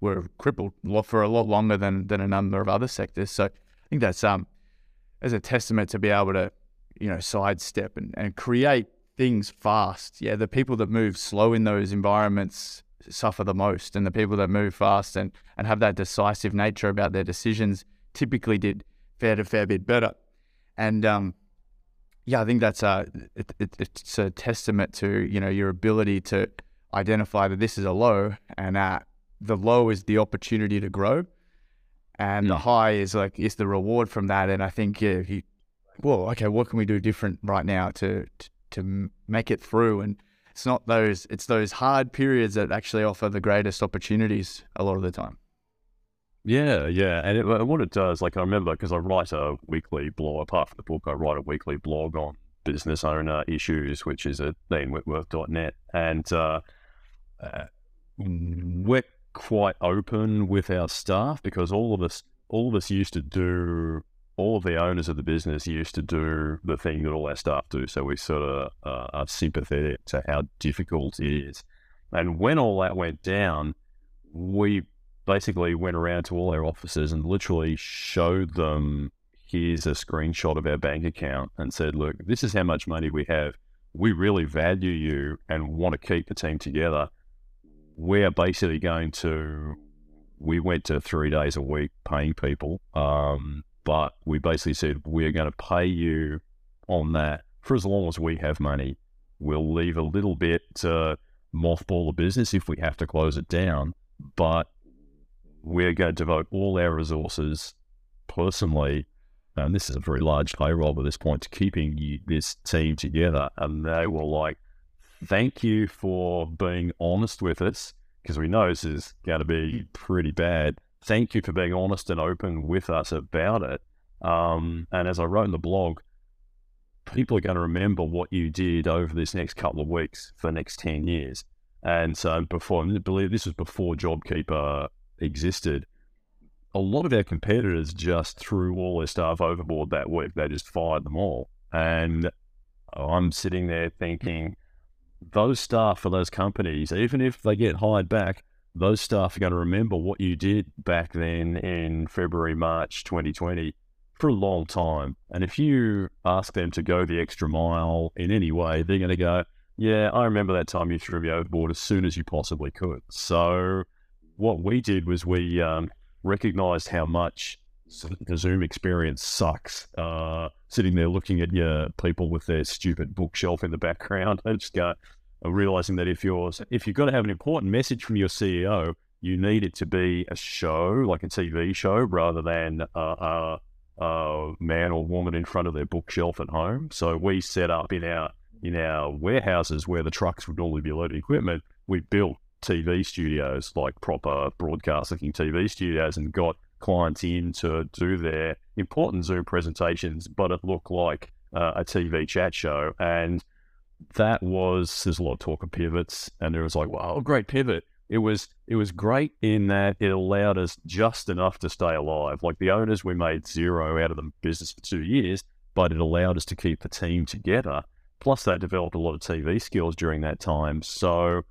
were crippled for a lot longer than than a number of other sectors. So I think that's um as a testament to be able to, you know, sidestep and, and create things fast. Yeah, the people that move slow in those environments suffer the most, and the people that move fast and, and have that decisive nature about their decisions typically did fair to fair bit better. And um, yeah, I think that's a it, it, it's a testament to you know your ability to identify that this is a low, and uh, the low is the opportunity to grow, and the Mm. high is like is the reward from that. And I think yeah, you, well, okay, what can we do different right now to to, to make it through? And it's not those it's those hard periods that actually offer the greatest opportunities a lot of the time. Yeah, yeah, and it, what it does, like I remember, because I write a weekly blog. Apart from the book, I write a weekly blog on business owner issues, which is at ianwhitworth.net, and uh, uh, we're quite open with our staff because all of us, all of us used to do, all of the owners of the business used to do the thing that all our staff do. So we sort of uh, are sympathetic to how difficult it is, and when all that went down, we basically went around to all our offices and literally showed them here's a screenshot of our bank account and said, look, this is how much money we have. We really value you and want to keep the team together. We're basically going to, we went to three days a week paying people, um, but we basically said, we're going to pay you on that for as long as we have money. We'll leave a little bit to mothball the business if we have to close it down, but we're going to devote all our resources personally, and this is a very large payroll at this point, to keeping you, this team together. And they were like, thank you for being honest with us, because we know this is going to be pretty bad. Thank you for being honest and open with us about it. Um, and as I wrote in the blog, people are going to remember what you did over this next couple of weeks for the next 10 years. And so before, I believe this was before JobKeeper existed, a lot of our competitors just threw all their staff overboard that week. They just fired them all. And I'm sitting there thinking, those staff for those companies, even if they get hired back, those staff are going to remember what you did back then in February, March 2020 for a long time. And if you ask them to go the extra mile in any way, they're going to go, Yeah, I remember that time you threw me overboard as soon as you possibly could. So, what we did was we um, recognized how much the Zoom experience sucks. Uh, sitting there looking at your people with their stupid bookshelf in the background, and just go, realizing that if you're if you've got to have an important message from your CEO, you need it to be a show like a TV show rather than a, a, a man or woman in front of their bookshelf at home. So we set up in our in our warehouses where the trucks would normally be loading equipment. We built TV studios, like proper broadcast looking TV studios, and got clients in to do their important Zoom presentations, but it looked like uh, a TV chat show. And that was, there's a lot of talk of pivots, and it was like, wow, great pivot. It was it was great in that it allowed us just enough to stay alive. Like the owners, we made zero out of the business for two years, but it allowed us to keep the team together. Plus, they developed a lot of TV skills during that time. So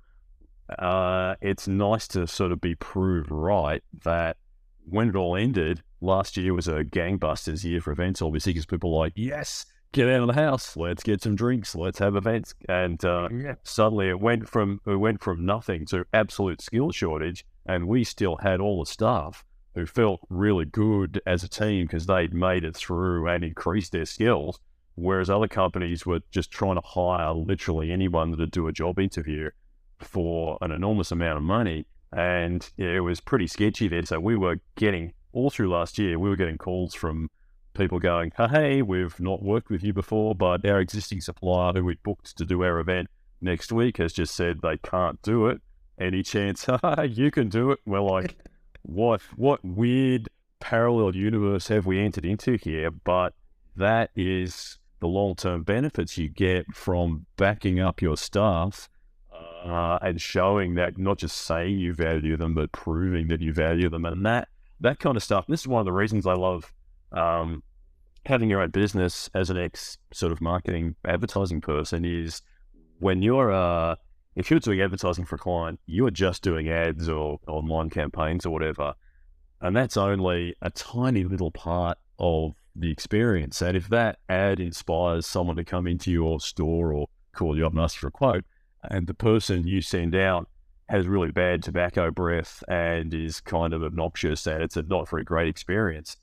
uh, it's nice to sort of be proved right that when it all ended, last year was a gangbusters year for events, obviously, because people were like, yes, get out of the house, let's get some drinks, let's have events. And uh, suddenly it went from it went from nothing to absolute skill shortage, and we still had all the staff, who felt really good as a team because they'd made it through and increased their skills. Whereas other companies were just trying to hire literally anyone to do a job interview for an enormous amount of money. And yeah, it was pretty sketchy there. So we were getting, all through last year, we were getting calls from people going, hey, we've not worked with you before, but our existing supplier who we booked to do our event next week has just said they can't do it. Any chance you can do it? We're like, what what weird parallel universe have we entered into here? But that is the long term benefits you get from backing up your staff uh, and showing that not just saying you value them, but proving that you value them, and that that kind of stuff. This is one of the reasons I love um, having your own business as an ex sort of marketing advertising person. Is when you're uh, if you're doing advertising for a client, you are just doing ads or online campaigns or whatever. And that's only a tiny little part of the experience. And if that ad inspires someone to come into your store or call you up and ask for a quote, and the person you send out has really bad tobacco breath and is kind of obnoxious and it's a not very great experience,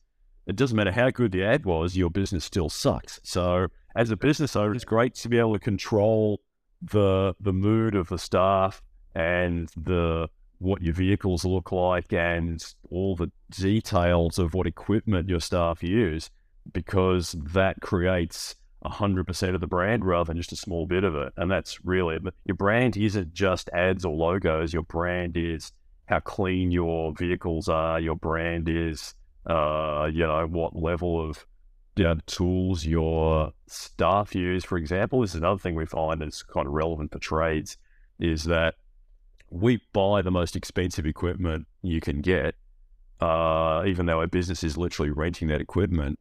it doesn't matter how good the ad was, your business still sucks. So as a business owner, it's great to be able to control the the mood of the staff and the what your vehicles look like and all the details of what equipment your staff use because that creates 100% of the brand rather than just a small bit of it. And that's really your brand isn't just ads or logos. Your brand is how clean your vehicles are. Your brand is uh, you know what level of you know, tools your staff use. For example, this is another thing we find is kind of relevant for trades is that we buy the most expensive equipment you can get, uh, even though our business is literally renting that equipment,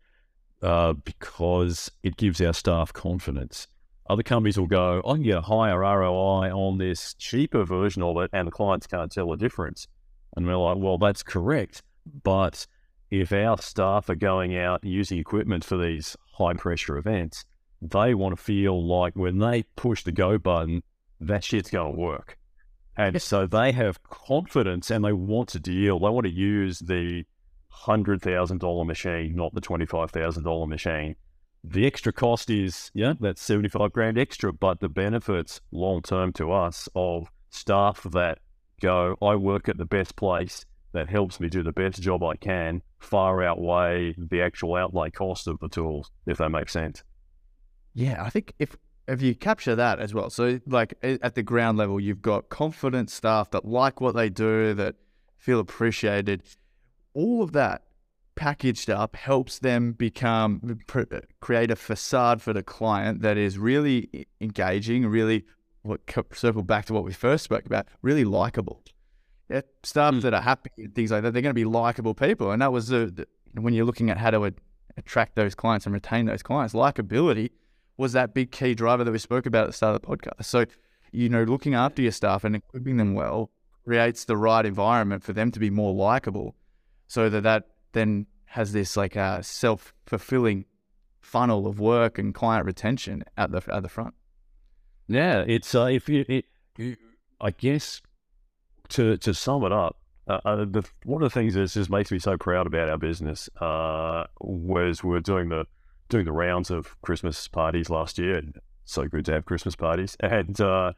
uh, because it gives our staff confidence. Other companies will go, I can get a higher ROI on this cheaper version of it, and the clients can't tell the difference. And we're like, well, that's correct, but if our staff are going out using equipment for these high pressure events, they want to feel like when they push the go button, that shit's going to work. And so they have confidence and they want to deal. They want to use the $100,000 machine, not the $25,000 machine. The extra cost is, yeah, that's 75 grand extra, but the benefits long term to us of staff that go, I work at the best place that helps me do the best job I can far outweigh the actual outlay cost of the tools, if that makes sense. Yeah, I think if if you capture that as well, so like at the ground level, you've got confident staff that like what they do, that feel appreciated. All of that packaged up helps them become create a facade for the client that is really engaging, really what circle back to what we first spoke about, really likable yeah, staff mm. that are happy and things like that, they're going to be likable people. And that was the, the, when you're looking at how to attract those clients and retain those clients, likability was that big key driver that we spoke about at the start of the podcast. So, you know, looking after your staff and equipping them well creates the right environment for them to be more likable, so that that then has this like a uh, self fulfilling funnel of work and client retention at the at the front. Yeah, it's uh, if you, it, you, I guess to to sum it up, uh, uh, the, one of the things that just makes me so proud about our business uh, was we were doing the doing the rounds of Christmas parties last year. And so good to have Christmas parties and uh,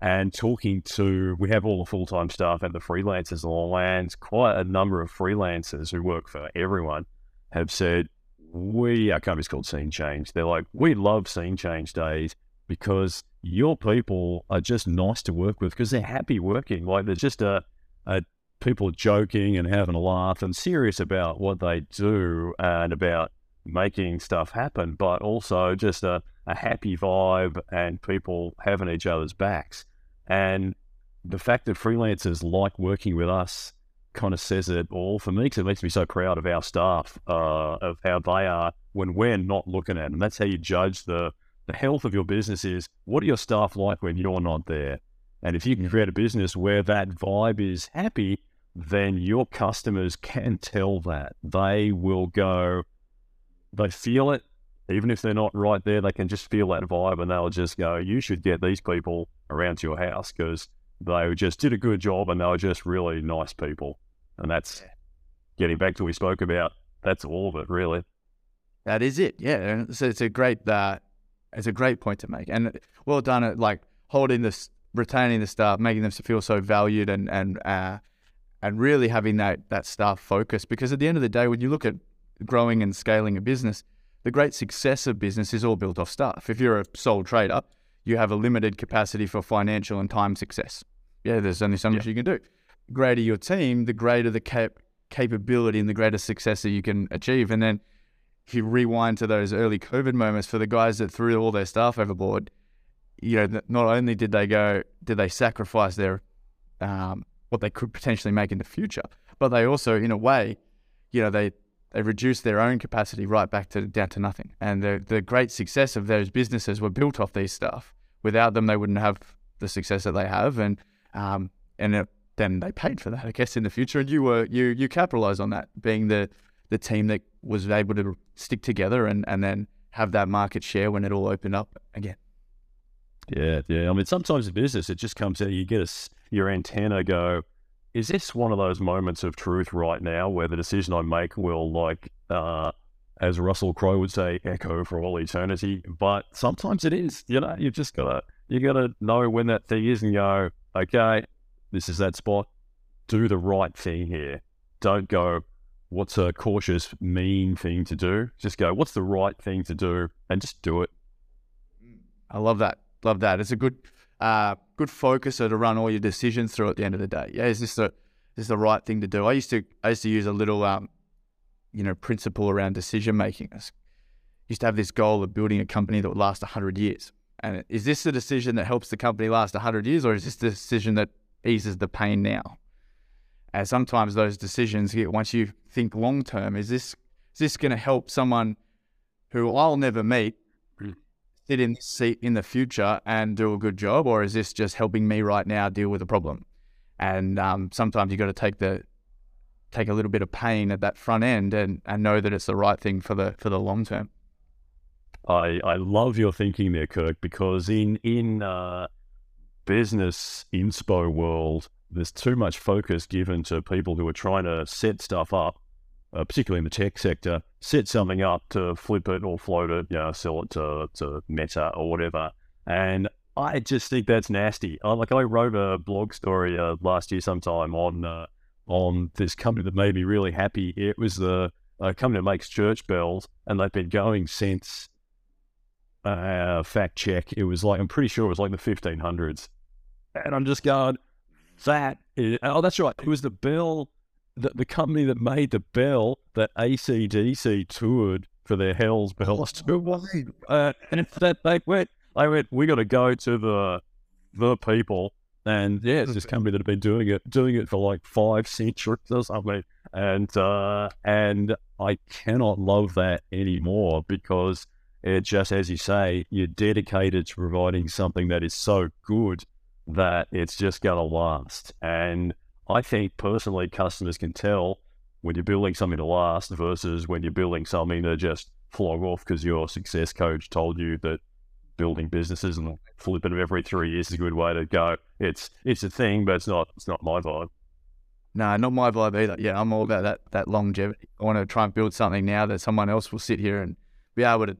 and talking to we have all the full time staff and the freelancers all and quite a number of freelancers who work for everyone have said we our company's called Scene Change. They're like we love Scene Change days because your people are just nice to work with because they're happy working. Like there's just a, a people joking and having a laugh and serious about what they do and about making stuff happen, but also just a, a happy vibe and people having each other's backs. And the fact that freelancers like working with us kind of says it all for me because it makes me so proud of our staff, uh, of how they are when we're not looking at them. That's how you judge the the health of your business is what are your staff like when you're not there? And if you can create a business where that vibe is happy, then your customers can tell that. They will go, they feel it. Even if they're not right there, they can just feel that vibe and they'll just go, you should get these people around to your house because they just did a good job and they were just really nice people. And that's, getting back to what we spoke about, that's all of it, really. That is it. Yeah, so it's a great uh, it's a great point to make, and well done at like holding this, retaining the staff, making them feel so valued, and and uh, and really having that that staff focus. Because at the end of the day, when you look at growing and scaling a business, the great success of business is all built off staff. If you're a sole trader, you have a limited capacity for financial and time success. Yeah, there's only so much yeah. you can do. Greater your team, the greater the cap- capability and the greater success that you can achieve. And then if you rewind to those early COVID moments for the guys that threw all their staff overboard, you know, not only did they go, did they sacrifice their um, what they could potentially make in the future, but they also, in a way, you know, they they reduced their own capacity right back to down to nothing. And the the great success of those businesses were built off these stuff. Without them, they wouldn't have the success that they have, and um, and it, then they paid for that, I guess, in the future. And you were you you capitalized on that, being the the team that was able to stick together and, and then have that market share when it all opened up again. Yeah, yeah. I mean, sometimes in business, it just comes out, you get a, your antenna go, is this one of those moments of truth right now where the decision I make will, like, uh, as Russell Crowe would say, echo for all eternity? But sometimes it is, you know, you've just got to, you got to know when that thing is and go, okay, this is that spot. Do the right thing here. Don't go, what's a cautious, mean thing to do. Just go, what's the right thing to do, and just do it. I love that. Love that. It's a good, uh, good focuser to run all your decisions through at the end of the day. Yeah, is this the, is this the right thing to do? I used to, I used to use a little, um, you know, principle around decision making. I used to have this goal of building a company that would last hundred years. And is this the decision that helps the company last hundred years, or is this the decision that eases the pain now? And sometimes those decisions, once you think long term, is this is this going to help someone who I'll never meet mm. sit in seat in the future and do a good job, or is this just helping me right now deal with a problem? And um, sometimes you've got to take the take a little bit of pain at that front end and, and know that it's the right thing for the for the long term. I I love your thinking there, Kirk, because in in uh, business inspo world there's too much focus given to people who are trying to set stuff up, uh, particularly in the tech sector, set something up to flip it or float it, you know, sell it to, to Meta or whatever. And I just think that's nasty. I, like I wrote a blog story uh, last year sometime on uh, on this company that made me really happy. It was the company that makes church bells, and they've been going since. Uh, fact check. It was like I'm pretty sure it was like the 1500s, and I'm just going that is, oh, that's right. It was the bell, the, the company that made the bell that ACDC toured for their Hell's Bells tour. Uh, and that they went, they went, we got to go to the the people. And yeah, it's this company that have been doing it, doing it for like five centuries or something. And uh, and I cannot love that anymore because it just, as you say, you're dedicated to providing something that is so good that it's just going to last. And I think personally, customers can tell when you're building something to last versus when you're building something to just flog off because your success coach told you that building businesses and flipping them every three years is a good way to go. It's it's a thing, but it's not it's not my vibe. No, not my vibe either. Yeah, I'm all about that that longevity. I want to try and build something now that someone else will sit here and be able to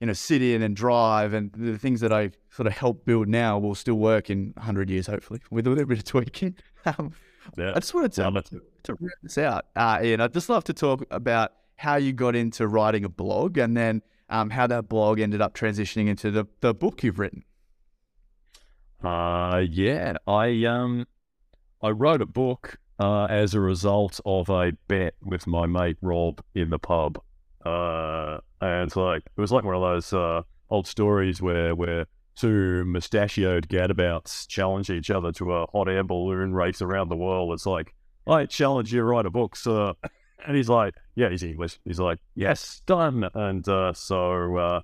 you know, sit in and drive and the things that I sort of help build now will still work in 100 years, hopefully, with a little bit of tweaking. Um, yeah. I just wanted to, to, to wrap this out, uh, Ian. I'd just love to talk about how you got into writing a blog and then um, how that blog ended up transitioning into the, the book you've written. Uh, yeah, I um, I wrote a book uh, as a result of a bet with my mate Rob in the pub. Uh, and like it was like one of those uh, old stories where where two mustachioed gadabouts challenge each other to a hot air balloon race around the world. It's like I challenge you to write a book, sir. And he's like, yeah, he's English. He's like, yes, done. And uh, so uh,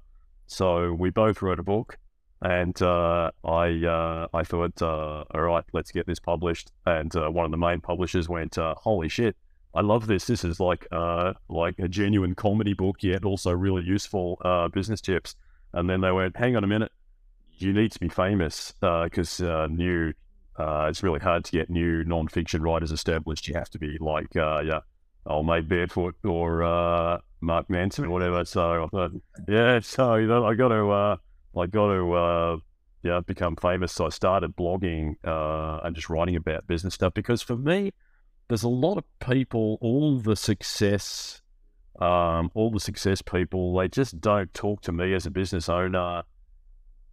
so we both wrote a book. And uh, I uh, I thought, all right, let's get this published. And one of the main publishers went, holy shit, I love this. This is like uh, like a genuine comedy book, yet also really useful uh, business tips. And then they went, hang on a minute, you need to be famous because uh, uh, new. Uh, it's really hard to get new non-fiction writers established. You have to be like uh, yeah, old mate Barefoot or Mark Manson or whatever. So I thought, yeah, so you know, I got to, I got to, yeah, become famous. So I started blogging and just writing about business stuff because for me, there's a lot of people, all the success, um, all the success people, they just don't talk to me as a business owner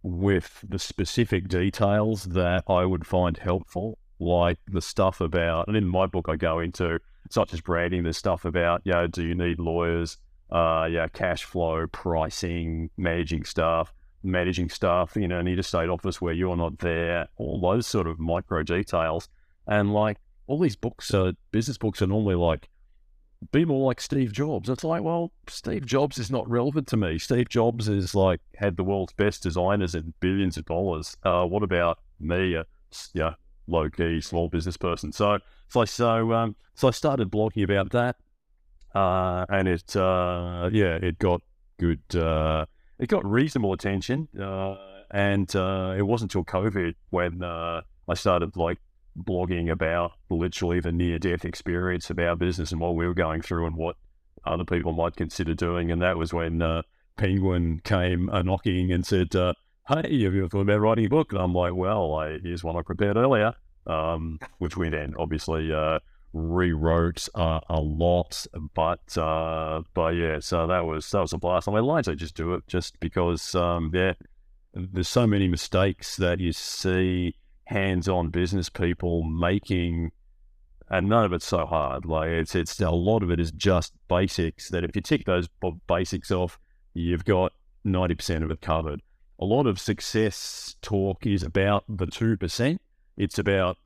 with the specific details that I would find helpful, like the stuff about, and in my book I go into such as branding, there's stuff about, you know, do you need lawyers? Uh, yeah, cash flow, pricing, managing staff, managing staff, you know, need a state office where you're not there, all those sort of micro details. And like all these books are business books are normally like be more like Steve Jobs. It's like, well, Steve Jobs is not relevant to me. Steve Jobs is like had the world's best designers and billions of dollars. Uh, what about me, a yeah, low key small business person? So, so so um, so I started blogging about that, uh, and it uh, yeah, it got good. Uh, it got reasonable attention, uh, and uh, it wasn't until COVID when I started like blogging about literally the near death experience of our business and what we were going through and what other people might consider doing. And that was when uh, Penguin came a knocking and said, uh, Hey, have you thought about writing a book? And I'm like, Well, I, here's one I prepared earlier, um, which we then obviously uh, rewrote uh, a lot. But uh, but yeah, so that was that was a blast. I mean, largely just do it just because, um, yeah, there's so many mistakes that you see hands-on business people making and none of it's so hard. Like it's it's a lot of it is just basics that if you tick those basics off you've got 90% of it covered. A lot of success talk is about the 2% it's about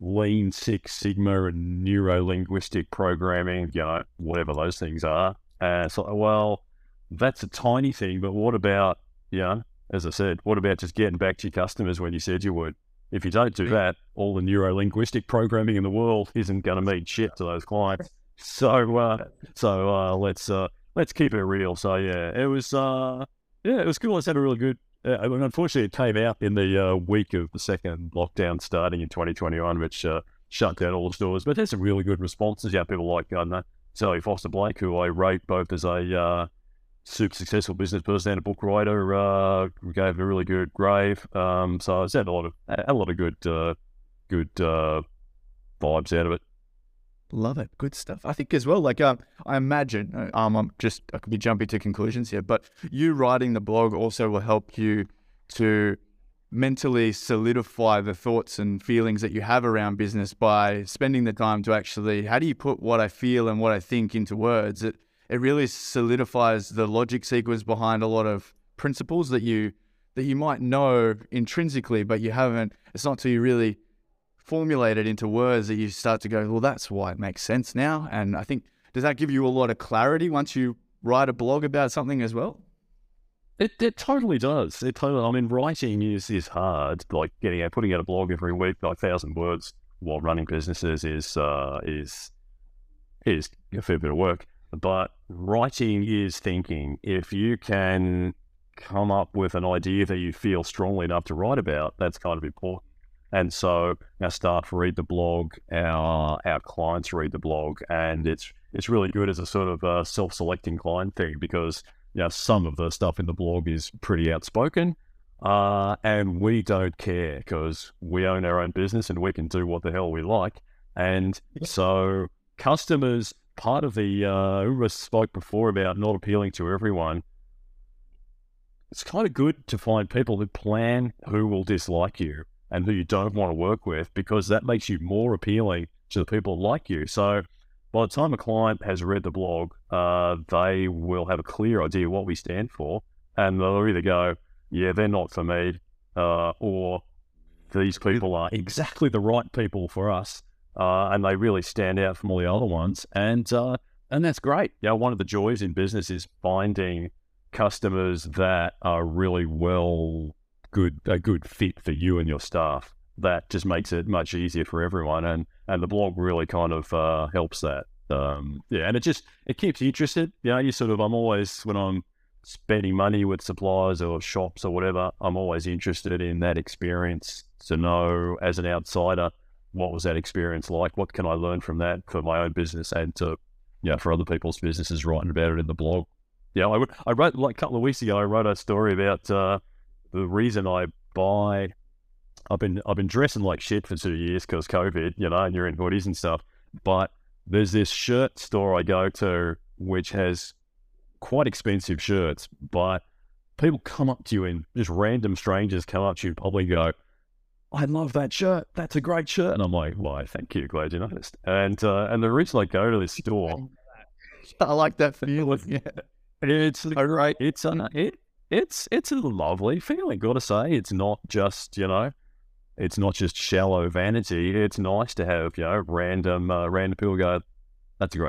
lean six sigma and neuro linguistic programming you know whatever those things are. And so well that's a tiny thing but what about you know as i said what about just getting back to your customers when you said you would if you don't do that, all the neuro linguistic programming in the world isn't going to mean shit to those clients. So, uh, so uh, let's uh, let's keep it real. So yeah, it was uh, yeah, it was cool. I had a really good. Uh, I mean, unfortunately, it came out in the uh, week of the second lockdown starting in 2021, which shut down all the stores. But there's some really good responses. Yeah, people like I don't know Sally Foster Blake, who I rate both as a super successful business person and a book writer. Uh, gave a really good grave. Um, so I had a lot of a lot of good uh, good uh, vibes out of it. Love it. Good stuff. I think as well, like um, I imagine, uh, um, I'm just I could be jumping to conclusions here, but you writing the blog also will help you to mentally solidify the thoughts and feelings that you have around business by spending the time to actually how do you put what I feel and what I think into words. It it really solidifies the logic sequence behind a lot of principles that you that you might know intrinsically, but you haven't. It's not until you really formulate it into words that you start to go, well, that's why it makes sense now. And I think does that give you a lot of clarity once you write a blog about something as well? It, it totally does. It totally. I mean, writing is is hard. Like getting out, putting out a blog every week, like thousand words, while running businesses is uh, is is a fair bit of work. But writing is thinking. If you can come up with an idea that you feel strongly enough to write about, that's kind of important. And so our staff read the blog, our our clients read the blog, and it's it's really good as a sort of a self-selecting client thing because you know some of the stuff in the blog is pretty outspoken, uh, and we don't care because we own our own business and we can do what the hell we like. And so customers part of the uh, spoke before about not appealing to everyone. It's kind of good to find people who plan who will dislike you and who you don't want to work with because that makes you more appealing to the people like you. So by the time a client has read the blog, uh, they will have a clear idea what we stand for, and they'll either go, "Yeah, they're not for me," uh, or "These people are exactly the right people for us." Uh, and they really stand out from all the other ones. And uh, and that's great. Yeah, one of the joys in business is finding customers that are really well good a good fit for you and your staff. That just makes it much easier for everyone, and and the blog really kind of uh, helps that. Um, yeah, and it just it keeps you interested. You know, you sort of I'm always when I'm spending money with suppliers or shops or whatever, I'm always interested in that experience to know as an outsider what was that experience like? What can I learn from that for my own business and to know, for other people's businesses, writing about it in the blog. Yeah, I, I wrote like a couple of weeks ago. I wrote a story about uh, the reason I buy. I've been I've been dressing like shit for two years because COVID, you know, and you're in hoodies and stuff. But there's this shirt store I go to which has quite expensive shirts, but people come up to you and just random strangers come up to you and probably go, I love that shirt. That's a great shirt. And I'm like, why, thank you. Glad you noticed. And uh, and the reason I go to this store, I like that feeling. Yeah. it's all right. It's a, it, it's it's a lovely feeling. Got to say, it's not just you know, it's not just shallow vanity. It's nice to have you know random uh, random people go, that's a great